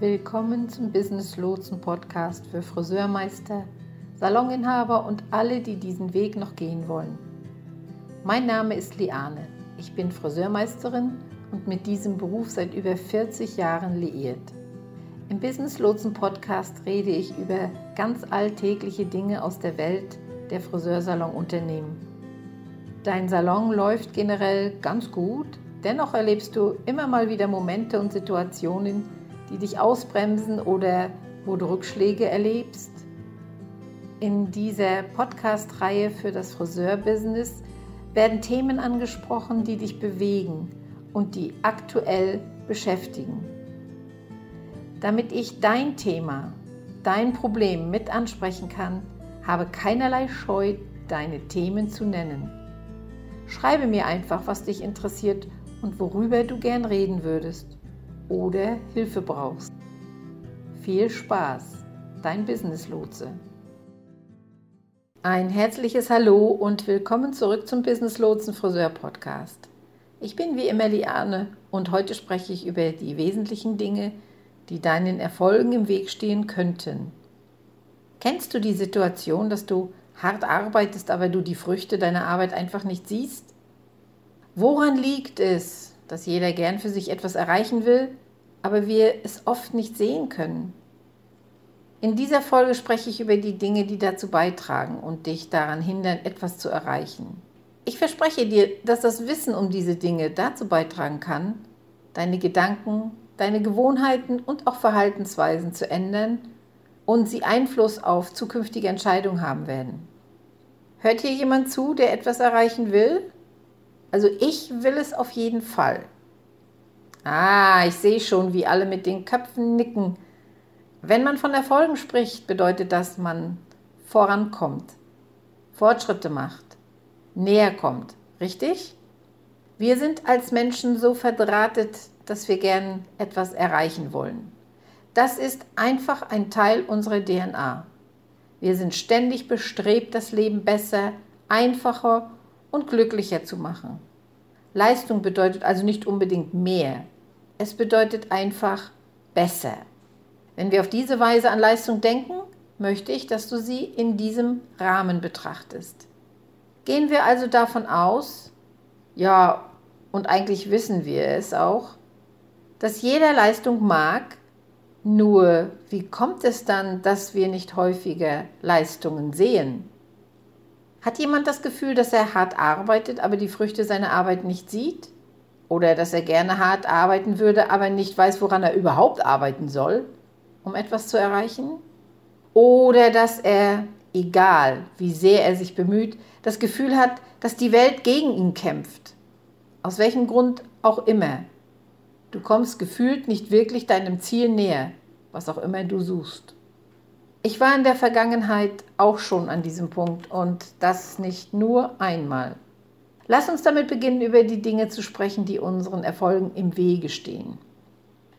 Willkommen zum Business Lotsen Podcast für Friseurmeister, Saloninhaber und alle, die diesen Weg noch gehen wollen. Mein Name ist Liane. Ich bin Friseurmeisterin und mit diesem Beruf seit über 40 Jahren liiert. Im Business Lotsen Podcast rede ich über ganz alltägliche Dinge aus der Welt der Friseursalonunternehmen. Dein Salon läuft generell ganz gut, dennoch erlebst du immer mal wieder Momente und Situationen, die dich ausbremsen oder wo du Rückschläge erlebst. In dieser Podcast-Reihe für das Friseurbusiness werden Themen angesprochen, die dich bewegen und die aktuell beschäftigen. Damit ich dein Thema, dein Problem mit ansprechen kann, habe keinerlei Scheu, deine Themen zu nennen. Schreibe mir einfach, was dich interessiert und worüber du gern reden würdest oder Hilfe brauchst. Viel Spaß, dein Business Lotse. Ein herzliches Hallo und willkommen zurück zum Business Lotsen Friseur Podcast. Ich bin wie immer Liane und heute spreche ich über die wesentlichen Dinge, die deinen Erfolgen im Weg stehen könnten. Kennst du die Situation, dass du hart arbeitest, aber du die Früchte deiner Arbeit einfach nicht siehst? Woran liegt es, dass jeder gern für sich etwas erreichen will, aber wir es oft nicht sehen können. In dieser Folge spreche ich über die Dinge, die dazu beitragen und dich daran hindern, etwas zu erreichen. Ich verspreche dir, dass das Wissen um diese Dinge dazu beitragen kann, deine Gedanken, deine Gewohnheiten und auch Verhaltensweisen zu ändern und sie Einfluss auf zukünftige Entscheidungen haben werden. Hört hier jemand zu, der etwas erreichen will? Also ich will es auf jeden Fall. Ah, ich sehe schon, wie alle mit den Köpfen nicken. Wenn man von Erfolgen spricht, bedeutet das, man vorankommt, Fortschritte macht, näher kommt, richtig? Wir sind als Menschen so verdrahtet, dass wir gern etwas erreichen wollen. Das ist einfach ein Teil unserer DNA. Wir sind ständig bestrebt, das Leben besser, einfacher und glücklicher zu machen. Leistung bedeutet also nicht unbedingt mehr. Es bedeutet einfach besser. Wenn wir auf diese Weise an Leistung denken, möchte ich, dass du sie in diesem Rahmen betrachtest. Gehen wir also davon aus, ja, und eigentlich wissen wir es auch, dass jeder Leistung mag, nur wie kommt es dann, dass wir nicht häufiger Leistungen sehen? Hat jemand das Gefühl, dass er hart arbeitet, aber die Früchte seiner Arbeit nicht sieht? Oder dass er gerne hart arbeiten würde, aber nicht weiß, woran er überhaupt arbeiten soll, um etwas zu erreichen? Oder dass er, egal wie sehr er sich bemüht, das Gefühl hat, dass die Welt gegen ihn kämpft? Aus welchem Grund auch immer. Du kommst gefühlt nicht wirklich deinem Ziel näher, was auch immer du suchst. Ich war in der Vergangenheit auch schon an diesem Punkt und das nicht nur einmal. Lass uns damit beginnen, über die Dinge zu sprechen, die unseren Erfolgen im Wege stehen.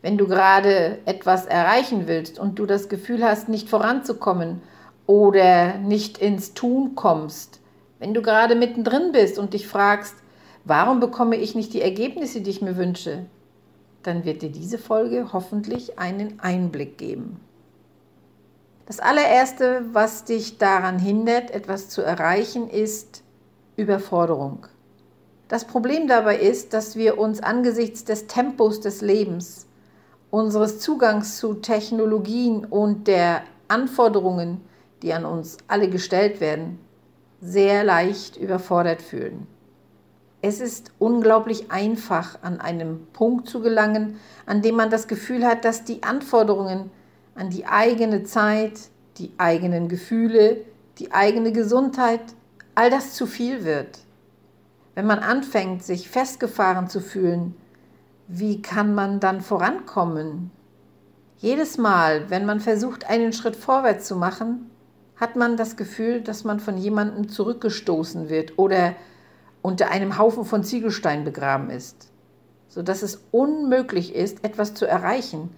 Wenn du gerade etwas erreichen willst und du das Gefühl hast, nicht voranzukommen oder nicht ins Tun kommst, wenn du gerade mittendrin bist und dich fragst, warum bekomme ich nicht die Ergebnisse, die ich mir wünsche, dann wird dir diese Folge hoffentlich einen Einblick geben. Das allererste, was dich daran hindert, etwas zu erreichen, ist Überforderung. Das Problem dabei ist, dass wir uns angesichts des Tempos des Lebens, unseres Zugangs zu Technologien und der Anforderungen, die an uns alle gestellt werden, sehr leicht überfordert fühlen. Es ist unglaublich einfach, an einem Punkt zu gelangen, an dem man das Gefühl hat, dass die Anforderungen an die eigene Zeit, die eigenen Gefühle, die eigene Gesundheit, all das zu viel wird. Wenn man anfängt, sich festgefahren zu fühlen, wie kann man dann vorankommen? Jedes Mal, wenn man versucht, einen Schritt vorwärts zu machen, hat man das Gefühl, dass man von jemandem zurückgestoßen wird oder unter einem Haufen von Ziegelsteinen begraben ist, sodass es unmöglich ist, etwas zu erreichen,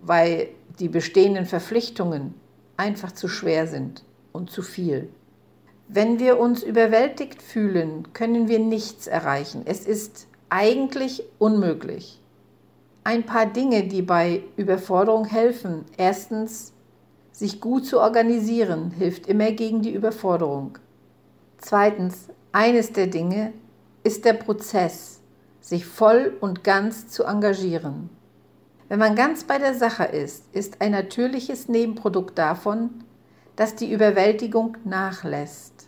weil die bestehenden Verpflichtungen einfach zu schwer sind und zu viel. Wenn wir uns überwältigt fühlen, können wir nichts erreichen. Es ist eigentlich unmöglich. ein paar Dinge, die bei Überforderung helfen. Erstens, sich gut zu organisieren, hilft immer gegen die Überforderung. Zweitens, eines der Dinge ist der Prozess, sich voll und ganz zu engagieren. Wenn man ganz bei der Sache ist, ist ein natürliches Nebenprodukt davon, dass die Überwältigung nachlässt.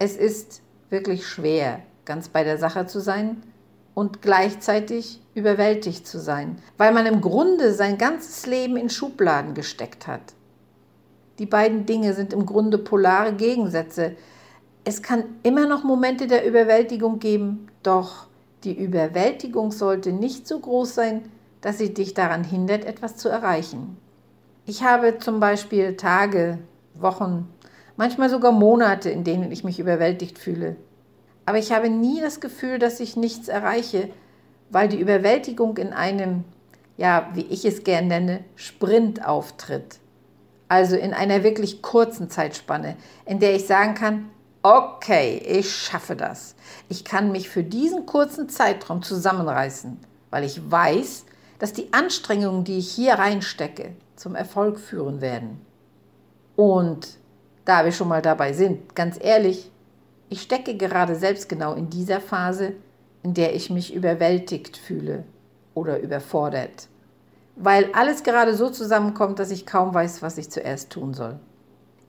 Es ist wirklich schwer, ganz bei der Sache zu sein und gleichzeitig überwältigt zu sein, weil man im Grunde sein ganzes Leben in Schubladen gesteckt hat. Die beiden Dinge sind im Grunde polare Gegensätze. Es kann immer noch Momente der Überwältigung geben, doch die Überwältigung sollte nicht so groß sein, dass sie dich daran hindert, etwas zu erreichen. Ich habe zum Beispiel Tage, Wochen, manchmal sogar Monate, in denen ich mich überwältigt fühle. Aber ich habe nie das Gefühl, dass ich nichts erreiche, weil die Überwältigung in einem, ja, wie ich es gern nenne, Sprint auftritt. Also in einer wirklich kurzen Zeitspanne, in der ich sagen kann, okay, ich schaffe das. Ich kann mich für diesen kurzen Zeitraum zusammenreißen, weil ich weiß, dass die Anstrengungen, die ich hier reinstecke, zum Erfolg führen werden. Und da wir schon mal dabei sind, ganz ehrlich, ich stecke gerade selbst genau in dieser Phase, in der ich mich überwältigt fühle oder überfordert, weil alles gerade so zusammenkommt, dass ich kaum weiß, was ich zuerst tun soll.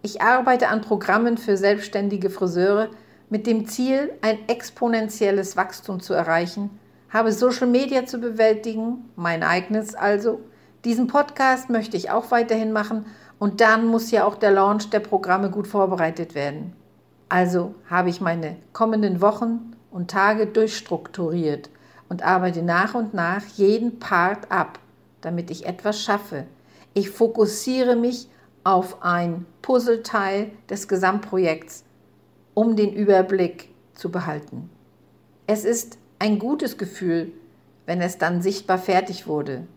Ich arbeite an Programmen für selbstständige Friseure mit dem Ziel, ein exponentielles Wachstum zu erreichen habe Social Media zu bewältigen, mein eigenes also. Diesen Podcast möchte ich auch weiterhin machen und dann muss ja auch der Launch der Programme gut vorbereitet werden. Also habe ich meine kommenden Wochen und Tage durchstrukturiert und arbeite nach und nach jeden Part ab, damit ich etwas schaffe. Ich fokussiere mich auf ein Puzzleteil des Gesamtprojekts, um den Überblick zu behalten. Es ist ein gutes Gefühl, wenn es dann sichtbar fertig wurde.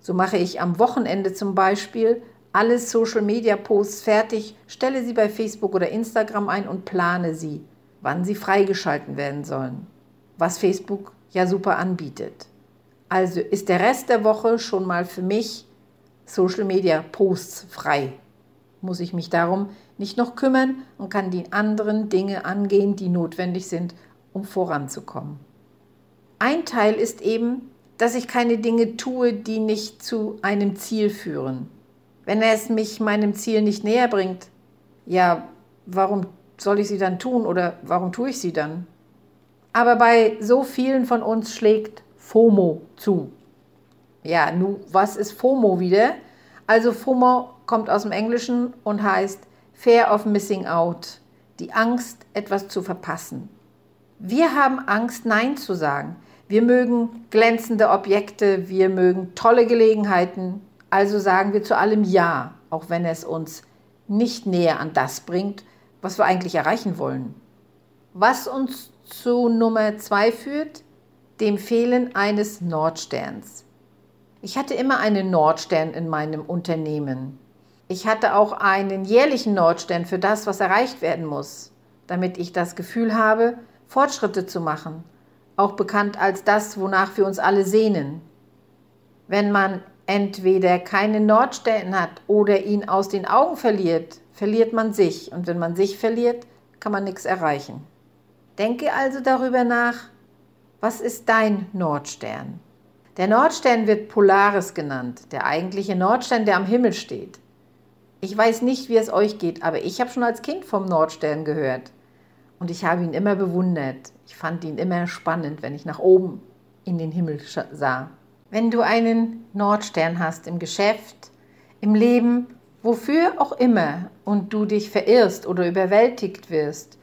So mache ich am Wochenende zum Beispiel alle Social-Media-Posts fertig, stelle sie bei Facebook oder Instagram ein und plane sie, wann sie freigeschalten werden sollen, was Facebook ja super anbietet. Also ist der Rest der Woche schon mal für mich Social-Media-Posts frei. Muss ich mich darum nicht noch kümmern und kann die anderen Dinge angehen, die notwendig sind, um voranzukommen. Ein Teil ist eben, dass ich keine Dinge tue, die nicht zu einem Ziel führen. Wenn es mich meinem Ziel nicht näher bringt, ja, warum soll ich sie dann tun oder warum tue ich sie dann? Aber bei so vielen von uns schlägt FOMO zu. Ja, nun, was ist FOMO wieder? Also FOMO kommt aus dem Englischen und heißt Fear of Missing Out, die Angst, etwas zu verpassen. Wir haben Angst, Nein zu sagen. Wir mögen glänzende Objekte, wir mögen tolle Gelegenheiten, also sagen wir zu allem Ja, auch wenn es uns nicht näher an das bringt, was wir eigentlich erreichen wollen. Was uns zu Nummer zwei führt, dem Fehlen eines Nordsterns. Ich hatte immer einen Nordstern in meinem Unternehmen. Ich hatte auch einen jährlichen Nordstern für das, was erreicht werden muss, damit ich das Gefühl habe, Fortschritte zu machen auch bekannt als das, wonach wir uns alle sehnen. Wenn man entweder keinen Nordstern hat oder ihn aus den Augen verliert, verliert man sich. Und wenn man sich verliert, kann man nichts erreichen. Denke also darüber nach, was ist dein Nordstern? Der Nordstern wird Polaris genannt, der eigentliche Nordstern, der am Himmel steht. Ich weiß nicht, wie es euch geht, aber ich habe schon als Kind vom Nordstern gehört. Und ich habe ihn immer bewundert. Ich fand ihn immer spannend, wenn ich nach oben in den Himmel sah. Wenn du einen Nordstern hast im Geschäft, im Leben, wofür auch immer, und du dich verirrst oder überwältigt wirst,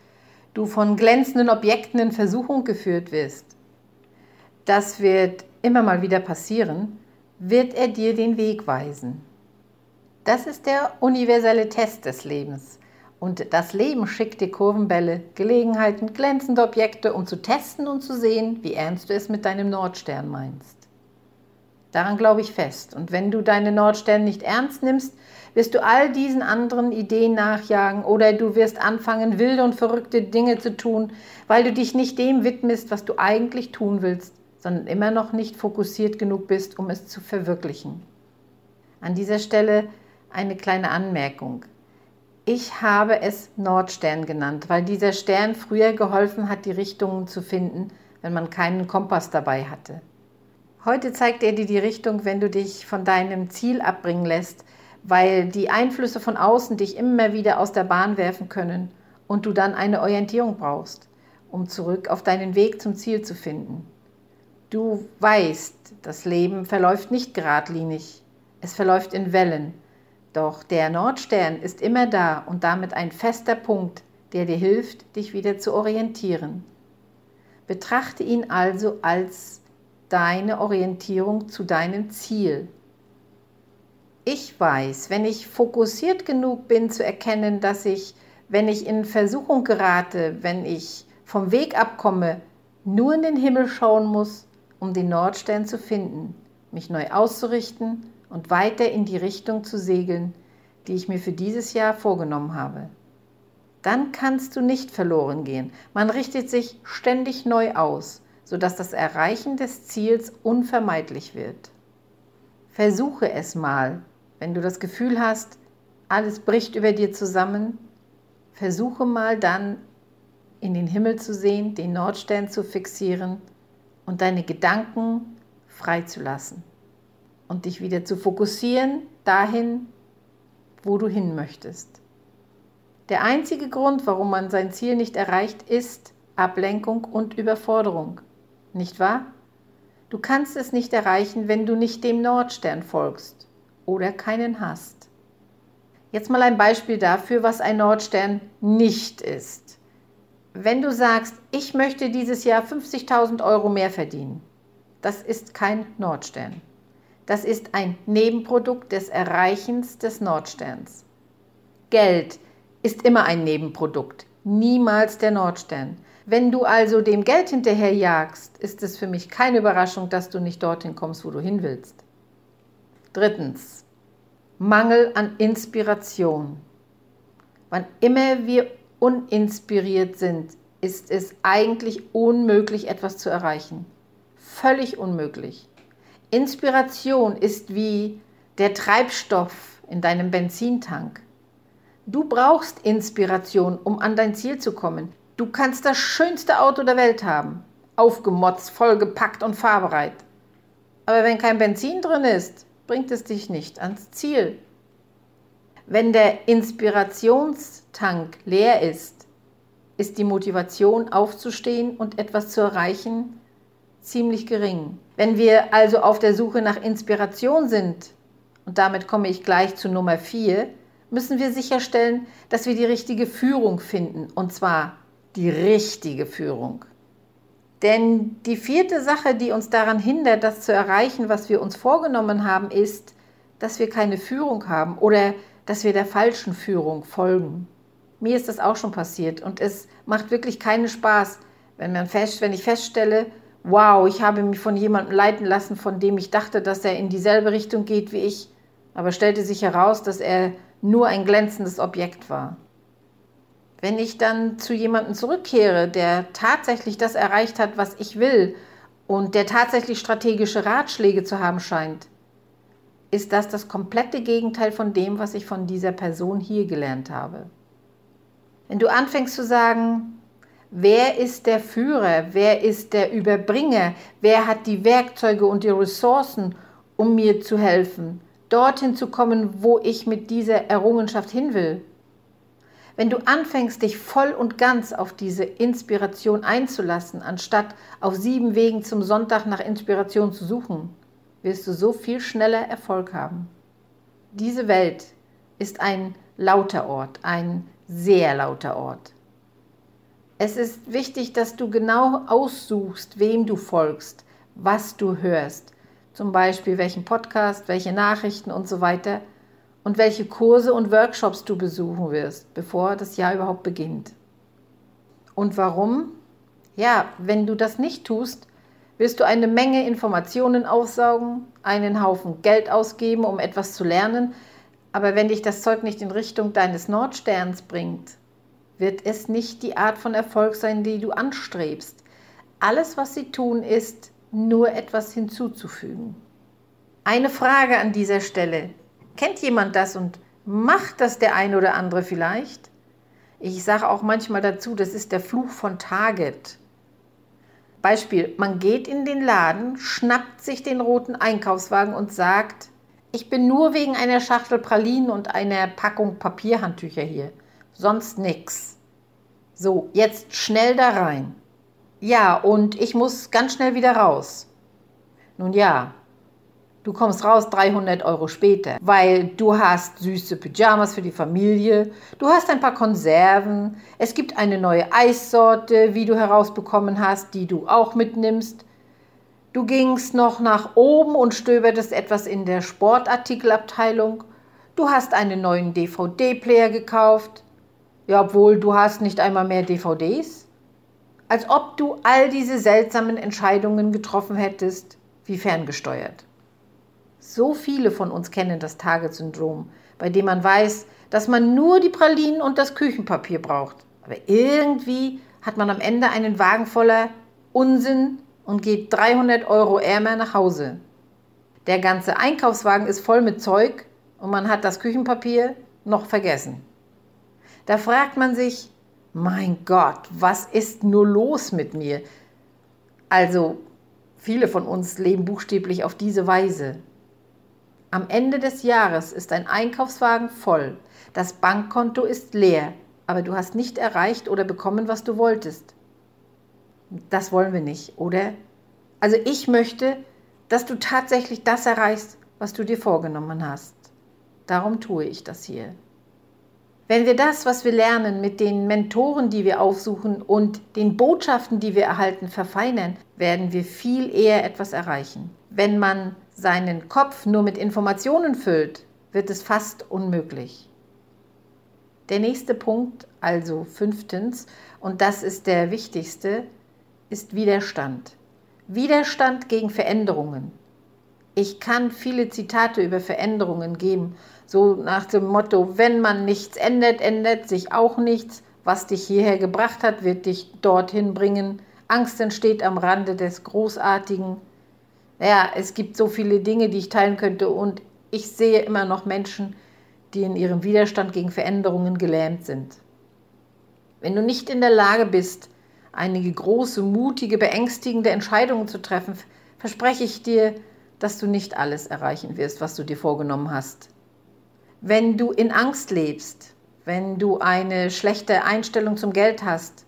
du von glänzenden Objekten in Versuchung geführt wirst, das wird immer mal wieder passieren, wird er dir den Weg weisen. Das ist der universelle Test des Lebens. Und das Leben schickt dir Kurvenbälle, Gelegenheiten, glänzende Objekte, um zu testen und zu sehen, wie ernst du es mit deinem Nordstern meinst. Daran glaube ich fest. Und wenn du deine Nordstern nicht ernst nimmst, wirst du all diesen anderen Ideen nachjagen oder du wirst anfangen, wilde und verrückte Dinge zu tun, weil du dich nicht dem widmest, was du eigentlich tun willst, sondern immer noch nicht fokussiert genug bist, um es zu verwirklichen. An dieser Stelle eine kleine Anmerkung. Ich habe es Nordstern genannt, weil dieser Stern früher geholfen hat, die Richtungen zu finden, wenn man keinen Kompass dabei hatte. Heute zeigt er dir die Richtung, wenn du dich von deinem Ziel abbringen lässt, weil die Einflüsse von außen dich immer wieder aus der Bahn werfen können und du dann eine Orientierung brauchst, um zurück auf deinen Weg zum Ziel zu finden. Du weißt, das Leben verläuft nicht geradlinig, es verläuft in Wellen doch der Nordstern ist immer da und damit ein fester Punkt, der dir hilft, dich wieder zu orientieren. Betrachte ihn also als deine Orientierung zu deinem Ziel. Ich weiß, wenn ich fokussiert genug bin zu erkennen, dass ich, wenn ich in Versuchung gerate, wenn ich vom Weg abkomme, nur in den Himmel schauen muss, um den Nordstern zu finden, mich neu auszurichten und weiter in die Richtung zu segeln, die ich mir für dieses Jahr vorgenommen habe. Dann kannst du nicht verloren gehen. Man richtet sich ständig neu aus, sodass das Erreichen des Ziels unvermeidlich wird. Versuche es mal, wenn du das Gefühl hast, alles bricht über dir zusammen. Versuche mal dann in den Himmel zu sehen, den Nordstern zu fixieren und deine Gedanken freizulassen und dich wieder zu fokussieren dahin, wo du hin möchtest. Der einzige Grund, warum man sein Ziel nicht erreicht, ist Ablenkung und Überforderung. Nicht wahr? Du kannst es nicht erreichen, wenn du nicht dem Nordstern folgst oder keinen hast. Jetzt mal ein Beispiel dafür, was ein Nordstern nicht ist. Wenn du sagst, ich möchte dieses Jahr 50.000 Euro mehr verdienen, das ist kein Nordstern. Das ist ein Nebenprodukt des Erreichens des Nordsterns. Geld ist immer ein Nebenprodukt, niemals der Nordstern. Wenn du also dem Geld hinterherjagst, ist es für mich keine Überraschung, dass du nicht dorthin kommst, wo du hin willst. Drittens, Mangel an Inspiration. Wann immer wir uninspiriert sind, ist es eigentlich unmöglich, etwas zu erreichen. Völlig unmöglich. Inspiration ist wie der Treibstoff in deinem Benzintank. Du brauchst Inspiration, um an dein Ziel zu kommen. Du kannst das schönste Auto der Welt haben, aufgemotzt, vollgepackt und fahrbereit. Aber wenn kein Benzin drin ist, bringt es dich nicht ans Ziel. Wenn der Inspirationstank leer ist, ist die Motivation aufzustehen und etwas zu erreichen ziemlich gering. Wenn wir also auf der Suche nach Inspiration sind, und damit komme ich gleich zu Nummer 4, müssen wir sicherstellen, dass wir die richtige Führung finden, und zwar die richtige Führung. Denn die vierte Sache, die uns daran hindert, das zu erreichen, was wir uns vorgenommen haben, ist, dass wir keine Führung haben oder dass wir der falschen Führung folgen. Mir ist das auch schon passiert und es macht wirklich keinen Spaß, wenn, man fest, wenn ich feststelle, wow, ich habe mich von jemandem leiten lassen, von dem ich dachte, dass er in dieselbe Richtung geht wie ich, aber stellte sich heraus, dass er nur ein glänzendes Objekt war. Wenn ich dann zu jemandem zurückkehre, der tatsächlich das erreicht hat, was ich will und der tatsächlich strategische Ratschläge zu haben scheint, ist das das komplette Gegenteil von dem, was ich von dieser Person hier gelernt habe. Wenn du anfängst zu sagen, Wer ist der Führer? Wer ist der Überbringer? Wer hat die Werkzeuge und die Ressourcen, um mir zu helfen, dorthin zu kommen, wo ich mit dieser Errungenschaft hin will? Wenn du anfängst, dich voll und ganz auf diese Inspiration einzulassen, anstatt auf sieben Wegen zum Sonntag nach Inspiration zu suchen, wirst du so viel schneller Erfolg haben. Diese Welt ist ein lauter Ort, ein sehr lauter Ort. Es ist wichtig, dass du genau aussuchst, wem du folgst, was du hörst. Zum Beispiel welchen Podcast, welche Nachrichten und so weiter und welche Kurse und Workshops du besuchen wirst, bevor das Jahr überhaupt beginnt. Und warum? Ja, wenn du das nicht tust, wirst du eine Menge Informationen aufsaugen, einen Haufen Geld ausgeben, um etwas zu lernen, aber wenn dich das Zeug nicht in Richtung deines Nordsterns bringt, wird es nicht die Art von Erfolg sein, die du anstrebst. Alles, was sie tun, ist, nur etwas hinzuzufügen. Eine Frage an dieser Stelle. Kennt jemand das und macht das der eine oder andere vielleicht? Ich sage auch manchmal dazu, das ist der Fluch von Target. Beispiel, man geht in den Laden, schnappt sich den roten Einkaufswagen und sagt, ich bin nur wegen einer Schachtel Pralinen und einer Packung Papierhandtücher hier, sonst nix. So, jetzt schnell da rein. Ja, und ich muss ganz schnell wieder raus. Nun ja, Du kommst raus 300 Euro später, weil du hast süße Pyjamas für die Familie, du hast ein paar Konserven, es gibt eine neue Eissorte, wie du herausbekommen hast, die du auch mitnimmst. Du gingst noch nach oben und stöbertest etwas in der Sportartikelabteilung. Du hast einen neuen DVD-Player gekauft. Ja, obwohl du hast nicht einmal mehr DVDs. Als ob du all diese seltsamen Entscheidungen getroffen hättest, wie ferngesteuert. So viele von uns kennen das Target-Syndrom, bei dem man weiß, dass man nur die Pralinen und das Küchenpapier braucht. Aber irgendwie hat man am Ende einen Wagen voller Unsinn und geht 300 Euro ärmer nach Hause. Der ganze Einkaufswagen ist voll mit Zeug und man hat das Küchenpapier noch vergessen. Da fragt man sich, mein Gott, was ist nur los mit mir? Also, viele von uns leben buchstäblich auf diese Weise. Am Ende des Jahres ist dein Einkaufswagen voll, das Bankkonto ist leer, aber du hast nicht erreicht oder bekommen, was du wolltest. Das wollen wir nicht, oder? Also ich möchte, dass du tatsächlich das erreichst, was du dir vorgenommen hast. Darum tue ich das hier. Wenn wir das, was wir lernen, mit den Mentoren, die wir aufsuchen und den Botschaften, die wir erhalten, verfeinern, werden wir viel eher etwas erreichen. Wenn man seinen Kopf nur mit Informationen füllt, wird es fast unmöglich. Der nächste Punkt, also fünftens, und das ist der wichtigste, ist Widerstand. Widerstand gegen Veränderungen. Ich kann viele Zitate über Veränderungen geben, so nach dem Motto, wenn man nichts ändert, ändert sich auch nichts. Was dich hierher gebracht hat, wird dich dorthin bringen. Angst entsteht am Rande des Großartigen naja, es gibt so viele Dinge, die ich teilen könnte und ich sehe immer noch Menschen, die in ihrem Widerstand gegen Veränderungen gelähmt sind. Wenn du nicht in der Lage bist, einige große, mutige, beängstigende Entscheidungen zu treffen, verspreche ich dir, dass du nicht alles erreichen wirst, was du dir vorgenommen hast. Wenn du in Angst lebst, wenn du eine schlechte Einstellung zum Geld hast,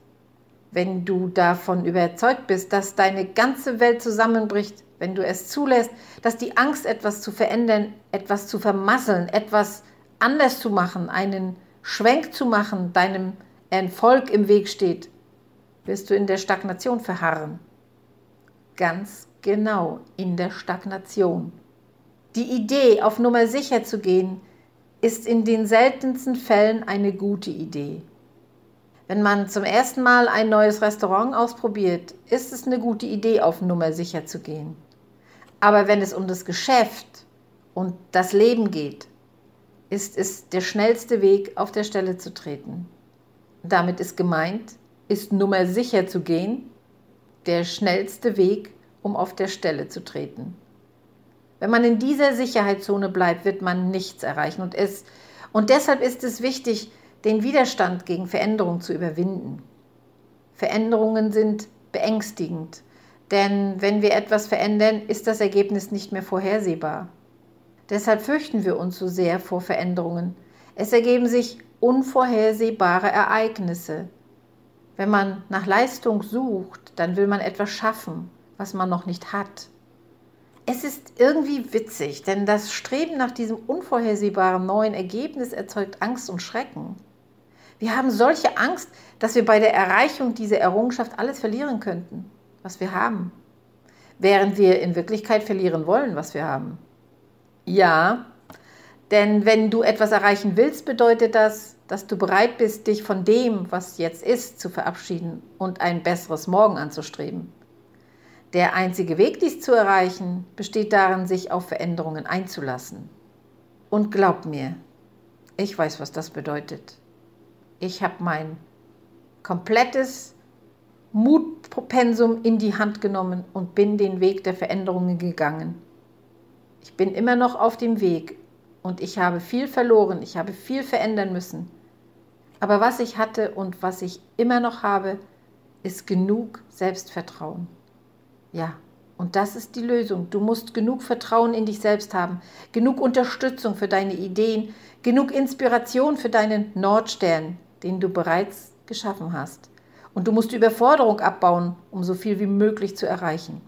wenn du davon überzeugt bist, dass deine ganze Welt zusammenbricht, wenn du es zulässt, dass die Angst, etwas zu verändern, etwas zu vermasseln, etwas anders zu machen, einen Schwenk zu machen, deinem Erfolg im Weg steht, wirst du in der Stagnation verharren. Ganz genau in der Stagnation. Die Idee, auf Nummer sicher zu gehen, ist in den seltensten Fällen eine gute Idee. Wenn man zum ersten Mal ein neues Restaurant ausprobiert, ist es eine gute Idee, auf Nummer sicher zu gehen. Aber wenn es um das Geschäft und das Leben geht, ist es der schnellste Weg, auf der Stelle zu treten. Damit ist gemeint, ist Nummer sicher zu gehen, der schnellste Weg, um auf der Stelle zu treten. Wenn man in dieser Sicherheitszone bleibt, wird man nichts erreichen. Und, es, und deshalb ist es wichtig, den Widerstand gegen Veränderung zu überwinden. Veränderungen sind beängstigend. Denn wenn wir etwas verändern, ist das Ergebnis nicht mehr vorhersehbar. Deshalb fürchten wir uns so sehr vor Veränderungen. Es ergeben sich unvorhersehbare Ereignisse. Wenn man nach Leistung sucht, dann will man etwas schaffen, was man noch nicht hat. Es ist irgendwie witzig, denn das Streben nach diesem unvorhersehbaren neuen Ergebnis erzeugt Angst und Schrecken. Wir haben solche Angst, dass wir bei der Erreichung dieser Errungenschaft alles verlieren könnten was wir haben, während wir in Wirklichkeit verlieren wollen, was wir haben. Ja, denn wenn du etwas erreichen willst, bedeutet das, dass du bereit bist, dich von dem, was jetzt ist, zu verabschieden und ein besseres Morgen anzustreben. Der einzige Weg, dies zu erreichen, besteht darin, sich auf Veränderungen einzulassen. Und glaub mir, ich weiß, was das bedeutet. Ich habe mein komplettes Mutpensum in die Hand genommen und bin den Weg der Veränderungen gegangen. Ich bin immer noch auf dem Weg und ich habe viel verloren, ich habe viel verändern müssen. Aber was ich hatte und was ich immer noch habe, ist genug Selbstvertrauen. Ja, und das ist die Lösung. Du musst genug Vertrauen in dich selbst haben, genug Unterstützung für deine Ideen, genug Inspiration für deinen Nordstern, den du bereits geschaffen hast. Und du musst die Überforderung abbauen, um so viel wie möglich zu erreichen.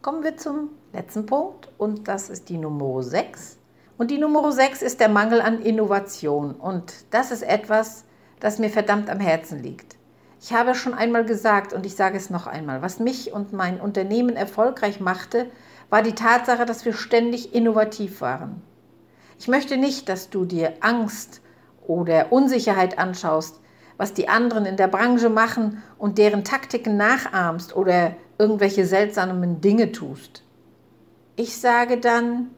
Kommen wir zum letzten Punkt und das ist die Nummer 6. Und die Nummer 6 ist der Mangel an Innovation. Und das ist etwas, das mir verdammt am Herzen liegt. Ich habe schon einmal gesagt und ich sage es noch einmal, was mich und mein Unternehmen erfolgreich machte, war die Tatsache, dass wir ständig innovativ waren. Ich möchte nicht, dass du dir Angst oder Unsicherheit anschaust, was die anderen in der Branche machen und deren Taktiken nachahmst oder irgendwelche seltsamen Dinge tust. Ich sage dann,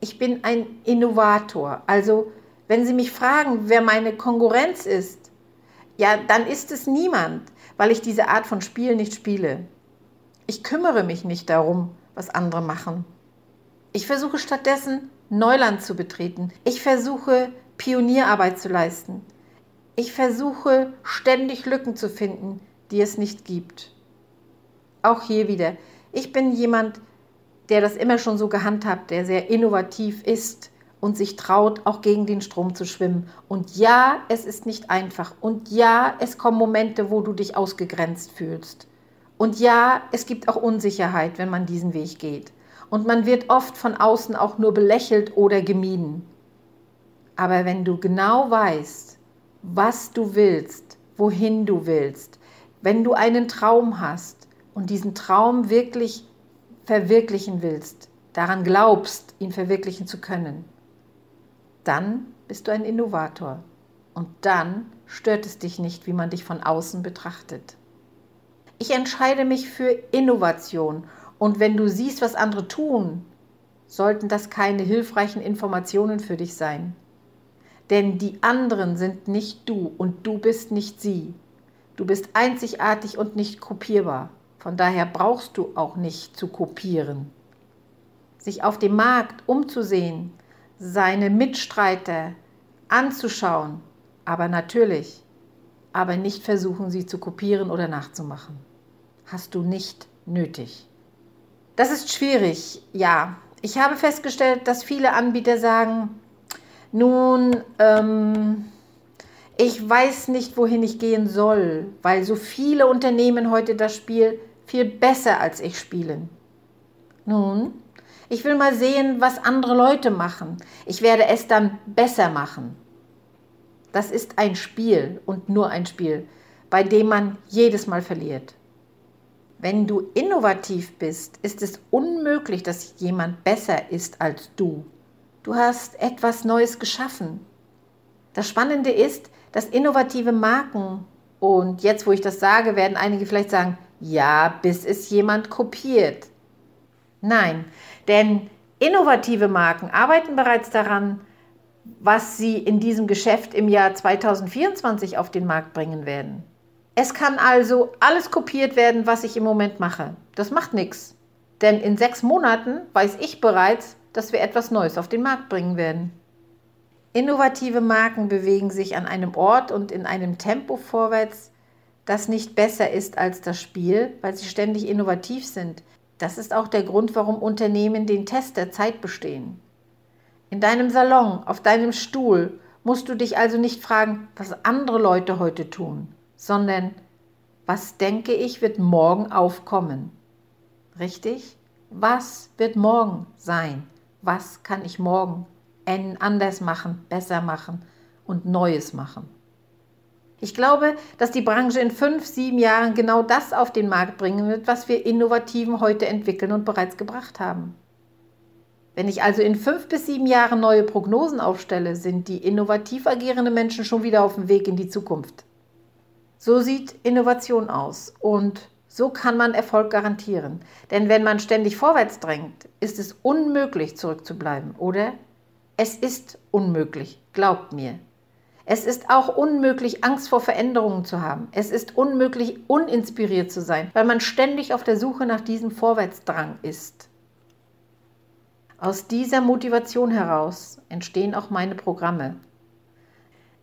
ich bin ein Innovator. Also, wenn Sie mich fragen, wer meine Konkurrenz ist, ja, dann ist es niemand, weil ich diese Art von Spiel nicht spiele. Ich kümmere mich nicht darum, was andere machen. Ich versuche stattdessen Neuland zu betreten. Ich versuche Pionierarbeit zu leisten. Ich versuche ständig Lücken zu finden, die es nicht gibt. Auch hier wieder. Ich bin jemand, der das immer schon so gehandhabt, der sehr innovativ ist und sich traut, auch gegen den Strom zu schwimmen. Und ja, es ist nicht einfach. Und ja, es kommen Momente, wo du dich ausgegrenzt fühlst. Und ja, es gibt auch Unsicherheit, wenn man diesen Weg geht. Und man wird oft von außen auch nur belächelt oder gemieden. Aber wenn du genau weißt, was du willst, wohin du willst, wenn du einen Traum hast und diesen Traum wirklich verwirklichen willst, daran glaubst, ihn verwirklichen zu können, dann bist du ein Innovator. Und dann stört es dich nicht, wie man dich von außen betrachtet. Ich entscheide mich für Innovation. Und wenn du siehst, was andere tun, sollten das keine hilfreichen Informationen für dich sein. Denn die anderen sind nicht du und du bist nicht sie. Du bist einzigartig und nicht kopierbar. Von daher brauchst du auch nicht zu kopieren. Sich auf dem Markt umzusehen, seine Mitstreiter anzuschauen, aber natürlich, aber nicht versuchen, sie zu kopieren oder nachzumachen. Hast du nicht nötig. Das ist schwierig, ja. Ich habe festgestellt, dass viele Anbieter sagen, nun, ähm, ich weiß nicht, wohin ich gehen soll, weil so viele Unternehmen heute das Spiel viel besser als ich spielen. Nun, ich will mal sehen, was andere Leute machen. Ich werde es dann besser machen. Das ist ein Spiel und nur ein Spiel, bei dem man jedes Mal verliert. Wenn du innovativ bist, ist es unmöglich, dass jemand besser ist als du. Du hast etwas Neues geschaffen. Das Spannende ist, dass innovative Marken, und jetzt wo ich das sage, werden einige vielleicht sagen, ja, bis es jemand kopiert. Nein, denn innovative Marken arbeiten bereits daran, was sie in diesem Geschäft im Jahr 2024 auf den Markt bringen werden. Es kann also alles kopiert werden, was ich im Moment mache. Das macht nichts. Denn in sechs Monaten weiß ich bereits, dass wir etwas Neues auf den Markt bringen werden. Innovative Marken bewegen sich an einem Ort und in einem Tempo vorwärts, das nicht besser ist als das Spiel, weil sie ständig innovativ sind. Das ist auch der Grund, warum Unternehmen den Test der Zeit bestehen. In deinem Salon, auf deinem Stuhl musst du dich also nicht fragen, was andere Leute heute tun, sondern was denke ich wird morgen aufkommen. Richtig? Was wird morgen sein? Was kann ich morgen anders machen, besser machen und Neues machen? Ich glaube, dass die Branche in fünf, sieben Jahren genau das auf den Markt bringen wird, was wir Innovativen heute entwickeln und bereits gebracht haben. Wenn ich also in fünf bis sieben Jahren neue Prognosen aufstelle, sind die innovativ agierenden Menschen schon wieder auf dem Weg in die Zukunft. So sieht Innovation aus und so kann man Erfolg garantieren. Denn wenn man ständig vorwärts drängt, ist es unmöglich zurückzubleiben, oder? Es ist unmöglich, glaubt mir. Es ist auch unmöglich, Angst vor Veränderungen zu haben. Es ist unmöglich, uninspiriert zu sein, weil man ständig auf der Suche nach diesem Vorwärtsdrang ist. Aus dieser Motivation heraus entstehen auch meine Programme.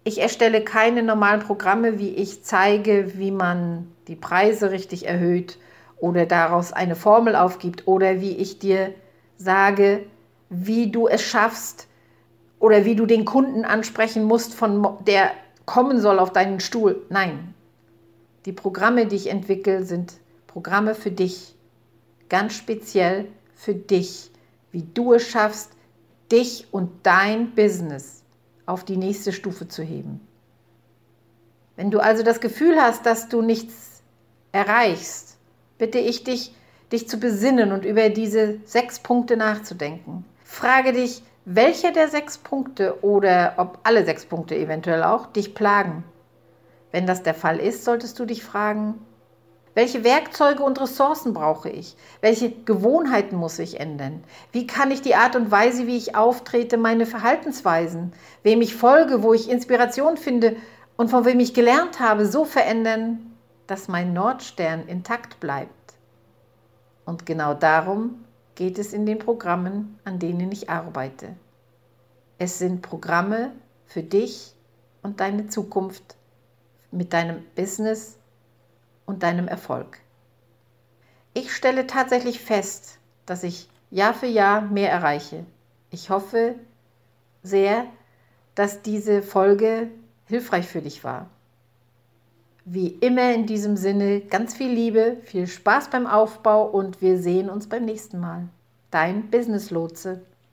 Ich erstelle keine normalen Programme, wie ich zeige, wie man die Preise richtig erhöht oder daraus eine Formel aufgibt oder wie ich dir sage, wie du es schaffst oder wie du den Kunden ansprechen musst, von der kommen soll auf deinen Stuhl. Nein, die Programme, die ich entwickle, sind Programme für dich, ganz speziell für dich, wie du es schaffst, dich und dein Business auf die nächste Stufe zu heben. Wenn du also das Gefühl hast, dass du nichts erreichst, bitte ich dich, dich zu besinnen und über diese sechs Punkte nachzudenken. Frage dich, welcher der sechs Punkte oder ob alle sechs Punkte eventuell auch dich plagen. Wenn das der Fall ist, solltest du dich fragen, welche Werkzeuge und Ressourcen brauche ich? Welche Gewohnheiten muss ich ändern? Wie kann ich die Art und Weise, wie ich auftrete, meine Verhaltensweisen, wem ich folge, wo ich Inspiration finde und von wem ich gelernt habe, so verändern, dass mein Nordstern intakt bleibt? Und genau darum geht es in den Programmen, an denen ich arbeite. Es sind Programme für dich und deine Zukunft mit deinem Business und deinem Erfolg. Ich stelle tatsächlich fest, dass ich Jahr für Jahr mehr erreiche. Ich hoffe sehr, dass diese Folge hilfreich für dich war. Wie immer in diesem Sinne ganz viel Liebe, viel Spaß beim Aufbau und wir sehen uns beim nächsten Mal. Dein Business Lotse.